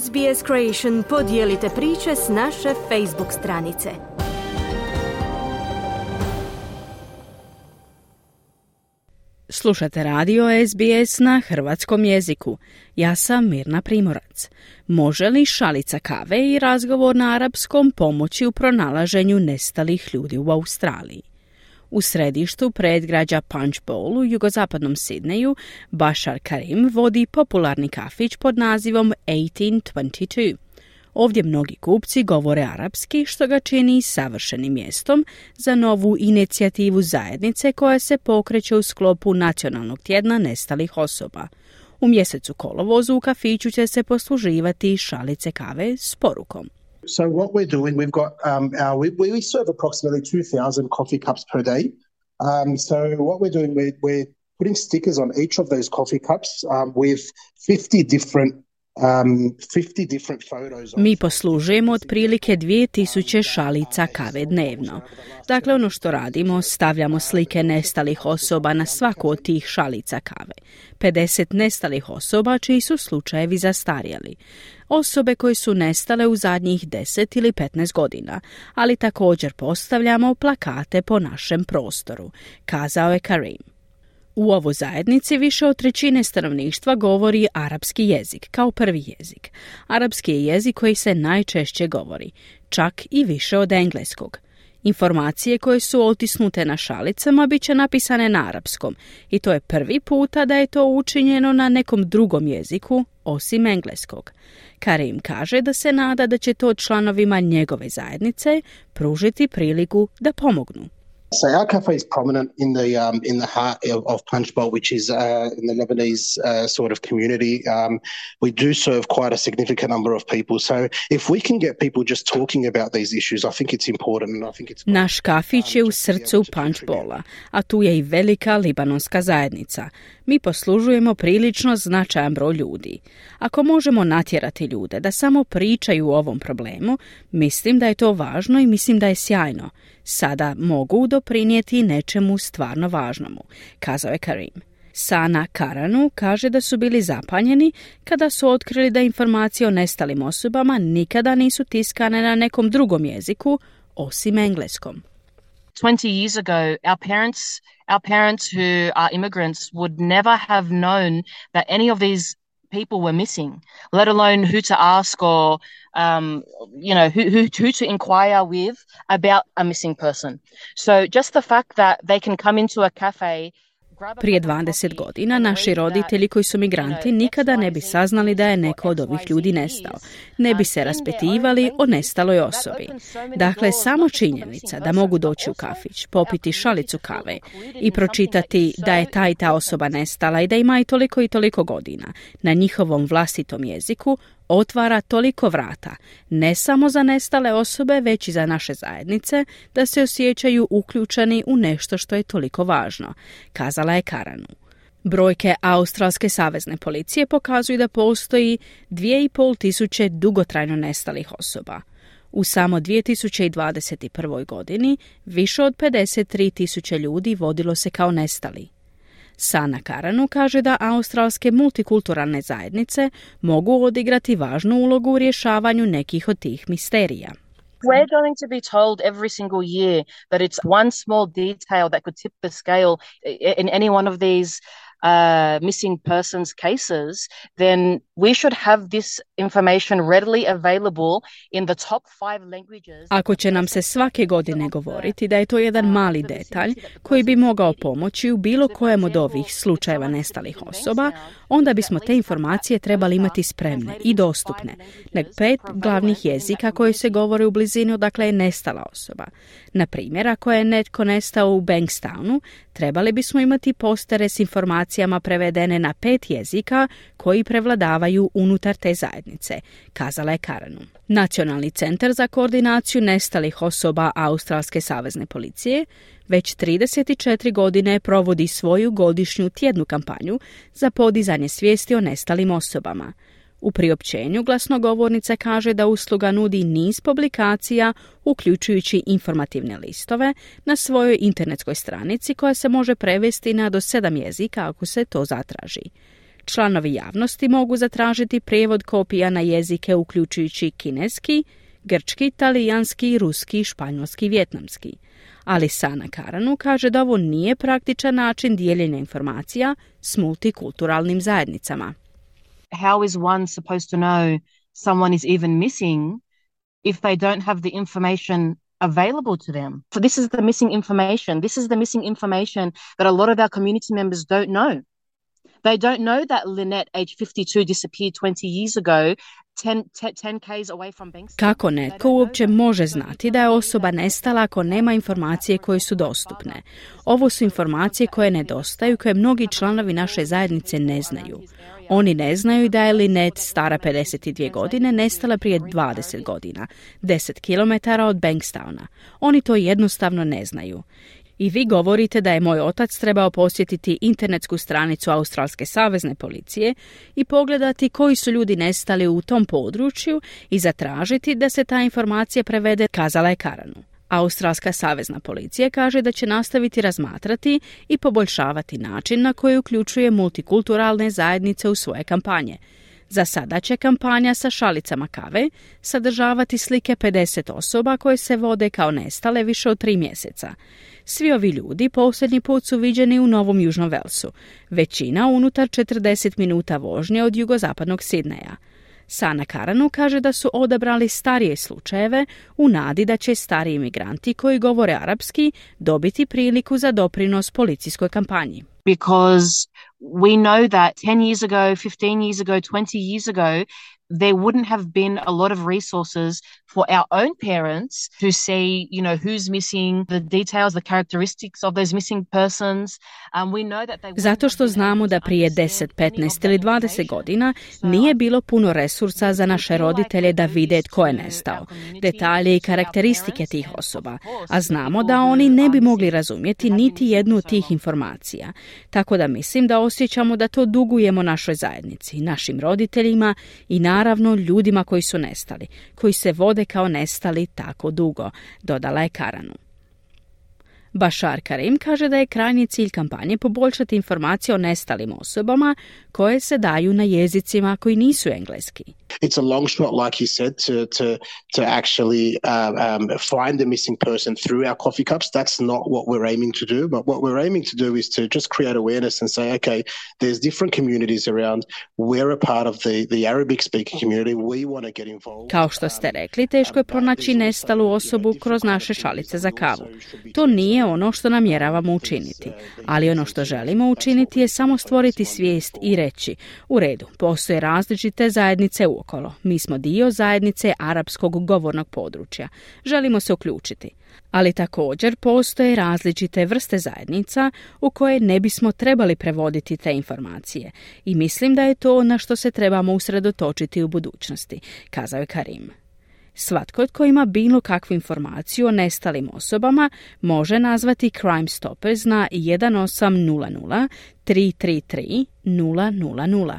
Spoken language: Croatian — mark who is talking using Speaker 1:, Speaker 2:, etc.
Speaker 1: SBS Creation podijelite priče s naše Facebook stranice. Slušate radio SBS na hrvatskom jeziku. Ja sam Mirna Primorac. Može li šalica kave i razgovor na arapskom pomoći u pronalaženju nestalih ljudi u Australiji? U središtu predgrađa Punch Bowl u jugozapadnom Sidneju Bashar Karim vodi popularni kafić pod nazivom 1822. Ovdje mnogi kupci govore arapski, što ga čini savršenim mjestom za novu inicijativu zajednice koja se pokreće u sklopu Nacionalnog tjedna nestalih osoba. U mjesecu kolovozu u kafiću će se posluživati šalice kave s porukom.
Speaker 2: So what we're doing, we've got um, our, we, we serve approximately 2,000 coffee cups per day. Um, so what we're doing, we're, we're putting stickers on each of those coffee cups um, with 50 different
Speaker 1: Mi poslužujemo otprilike 2000 šalica kave dnevno. Dakle, ono što radimo, stavljamo slike nestalih osoba na svaku od tih šalica kave. 50 nestalih osoba čiji su slučajevi zastarjeli. Osobe koje su nestale u zadnjih 10 ili 15 godina, ali također postavljamo plakate po našem prostoru, kazao je Karim. U ovoj zajednici više od trećine stanovništva govori arapski jezik kao prvi jezik. Arapski je jezik koji se najčešće govori, čak i više od engleskog. Informacije koje su otisnute na šalicama bit će napisane na arapskom i to je prvi puta da je to učinjeno na nekom drugom jeziku osim engleskog. Karim kaže da se nada da će to članovima njegove zajednice pružiti priliku da pomognu.
Speaker 2: So our cafe is prominent in the um, in the heart of, of Punch Bowl, which is uh, in the Lebanese uh, sort of community. Um, we do serve quite a significant number of people. So if we can get people just talking about these issues, I think it's important. And I think it's
Speaker 1: Naš kafić je u srcu Punch Bowla, a tu je i velika libanonska zajednica. Mi poslužujemo prilično značajan broj ljudi. Ako možemo natjerati ljude da samo pričaju o ovom problemu, mislim da je to važno i mislim da je sjajno. Sada mogu doprinijeti nečemu stvarno važnomu, kazao je Karim. Sana Karanu kaže da su bili zapanjeni kada su otkrili da informacije o nestalim osobama nikada nisu tiskane na nekom drugom jeziku osim engleskom.
Speaker 3: 20 years ago, our parents, our parents who are immigrants would never have known that any of these people were missing, let alone who to ask or, um, you know, who, who, who to inquire with about a missing person. So just the fact that they can come into a cafe
Speaker 1: Prije 20 godina naši roditelji koji su migranti nikada ne bi saznali da je neko od ovih ljudi nestao. Ne bi se raspitivali o nestaloj osobi. Dakle, samo činjenica da mogu doći u kafić, popiti šalicu kave i pročitati da je ta i ta osoba nestala i da ima i toliko i toliko godina na njihovom vlastitom jeziku otvara toliko vrata, ne samo za nestale osobe, već i za naše zajednice, da se osjećaju uključeni u nešto što je toliko važno, kazala je Karanu. Brojke Australske savezne policije pokazuju da postoji 2,5 tisuće dugotrajno nestalih osoba. U samo 2021. godini više od 53 tisuće ljudi vodilo se kao nestali. Sana Karanu kaže da australske multikulturalne zajednice mogu odigrati važnu ulogu u rješavanju nekih od tih misterija.
Speaker 3: We're going to be told every single year that it's one small detail that could tip the scale in any one of these uh, missing persons cases, then we should have this information readily available in the top five languages.
Speaker 1: Ako će nam se svake godine govoriti da je to jedan mali detalj koji bi mogao pomoći u bilo kojem od ovih slučajeva nestalih osoba, onda bismo te informacije trebali imati spremne i dostupne na pet glavnih jezika koji se govore u blizini odakle je nestala osoba. Na primjer, ako je netko nestao u Bankstownu, trebali bismo imati postere s informacijama prevedene na pet jezika koji prevladavaju unutar te zajednice, kazala je Karanu. Nacionalni centar za koordinaciju nestalih osoba Australske savezne policije već 34 godine provodi svoju godišnju tjednu kampanju za podizanje svijesti o nestalim osobama. U priopćenju glasnogovornica kaže da usluga nudi niz publikacija, uključujući informativne listove, na svojoj internetskoj stranici koja se može prevesti na do sedam jezika ako se to zatraži. Članovi javnosti mogu zatražiti prijevod kopija na jezike uključujući kineski, grčki, talijanski, ruski, španjolski i vjetnamski. Ali Sana Karanu kaže da ovo nije praktičan način dijeljenja informacija s multikulturalnim zajednicama.
Speaker 3: How is one supposed to know someone is even missing if they don't have the information available to them. So this is the missing information. This is the missing information that a lot of our community members don't know. They don't know that Lynette, age 52, disappeared 20 years ago
Speaker 1: Kako netko uopće može znati da je osoba nestala ako nema informacije koje su dostupne? Ovo su informacije koje nedostaju, koje mnogi članovi naše zajednice ne znaju. Oni ne znaju da je Linet stara 52 godine nestala prije 20 godina, 10 km od Bankstowna. Oni to jednostavno ne znaju. I vi govorite da je moj otac trebao posjetiti internetsku stranicu Australske savezne policije i pogledati koji su ljudi nestali u tom području i zatražiti da se ta informacija prevede, kazala je Karanu. Australska savezna policija kaže da će nastaviti razmatrati i poboljšavati način na koji uključuje multikulturalne zajednice u svoje kampanje. Za sada će kampanja sa šalicama kave sadržavati slike 50 osoba koje se vode kao nestale više od tri mjeseca. Svi ovi ljudi posljednji put su viđeni u Novom Južnom Velsu, većina unutar 40 minuta vožnje od jugozapadnog Sidneja. Sana Karanu kaže da su odabrali starije slučajeve u nadi da će stariji imigranti koji govore arapski dobiti priliku za doprinos policijskoj kampanji.
Speaker 3: Because we know that 10 years ago, 15 years ago, 20 years ago, there wouldn't have been a lot of resources for our own parents to see, you know, who's missing, the details, the characteristics of those missing persons. Um, we know that they
Speaker 1: Zato što znamo da prije 10, 15 ili 20 godina nije bilo puno resursa za naše roditelje da vide tko je nestao, detalje i karakteristike tih osoba, a znamo da oni ne bi mogli razumjeti niti jednu od tih informacija. Tako da mislim da osjećamo da to dugujemo našoj zajednici, našim roditeljima i naravno ljudima koji su nestali, koji se vode kao nestali tako dugo, dodala je Karanu. Bashar Karim kaže da je krajnji cilj kampanje poboljšati informacije o nestalim osobama koje se daju na jezicima koji nisu engleski.
Speaker 2: It's a long shot, like you said, to to to actually uh, um, find the missing person through our coffee cups. That's not what we're aiming to do. But what we're aiming to do is to just create awareness and say, okay, there's different communities around. We're a part of the the Arabic speaking community. We want to get involved.
Speaker 1: Kao što ste rekli, teško je pronaći nestalu osobu kroz naše šalice za kavu. To nije ono što namjeravamo učiniti, ali ono što želimo učiniti je samo stvoriti svijest i reći, u redu, postoje različite zajednice u okolo. Mi smo dio zajednice arapskog govornog područja. Želimo se uključiti. Ali također postoje različite vrste zajednica u koje ne bismo trebali prevoditi te informacije. I mislim da je to na što se trebamo usredotočiti u budućnosti, kazao je Karim. Svatko tko ima bilo kakvu informaciju o nestalim osobama može nazvati Crime Stoppers na 1800 333 000.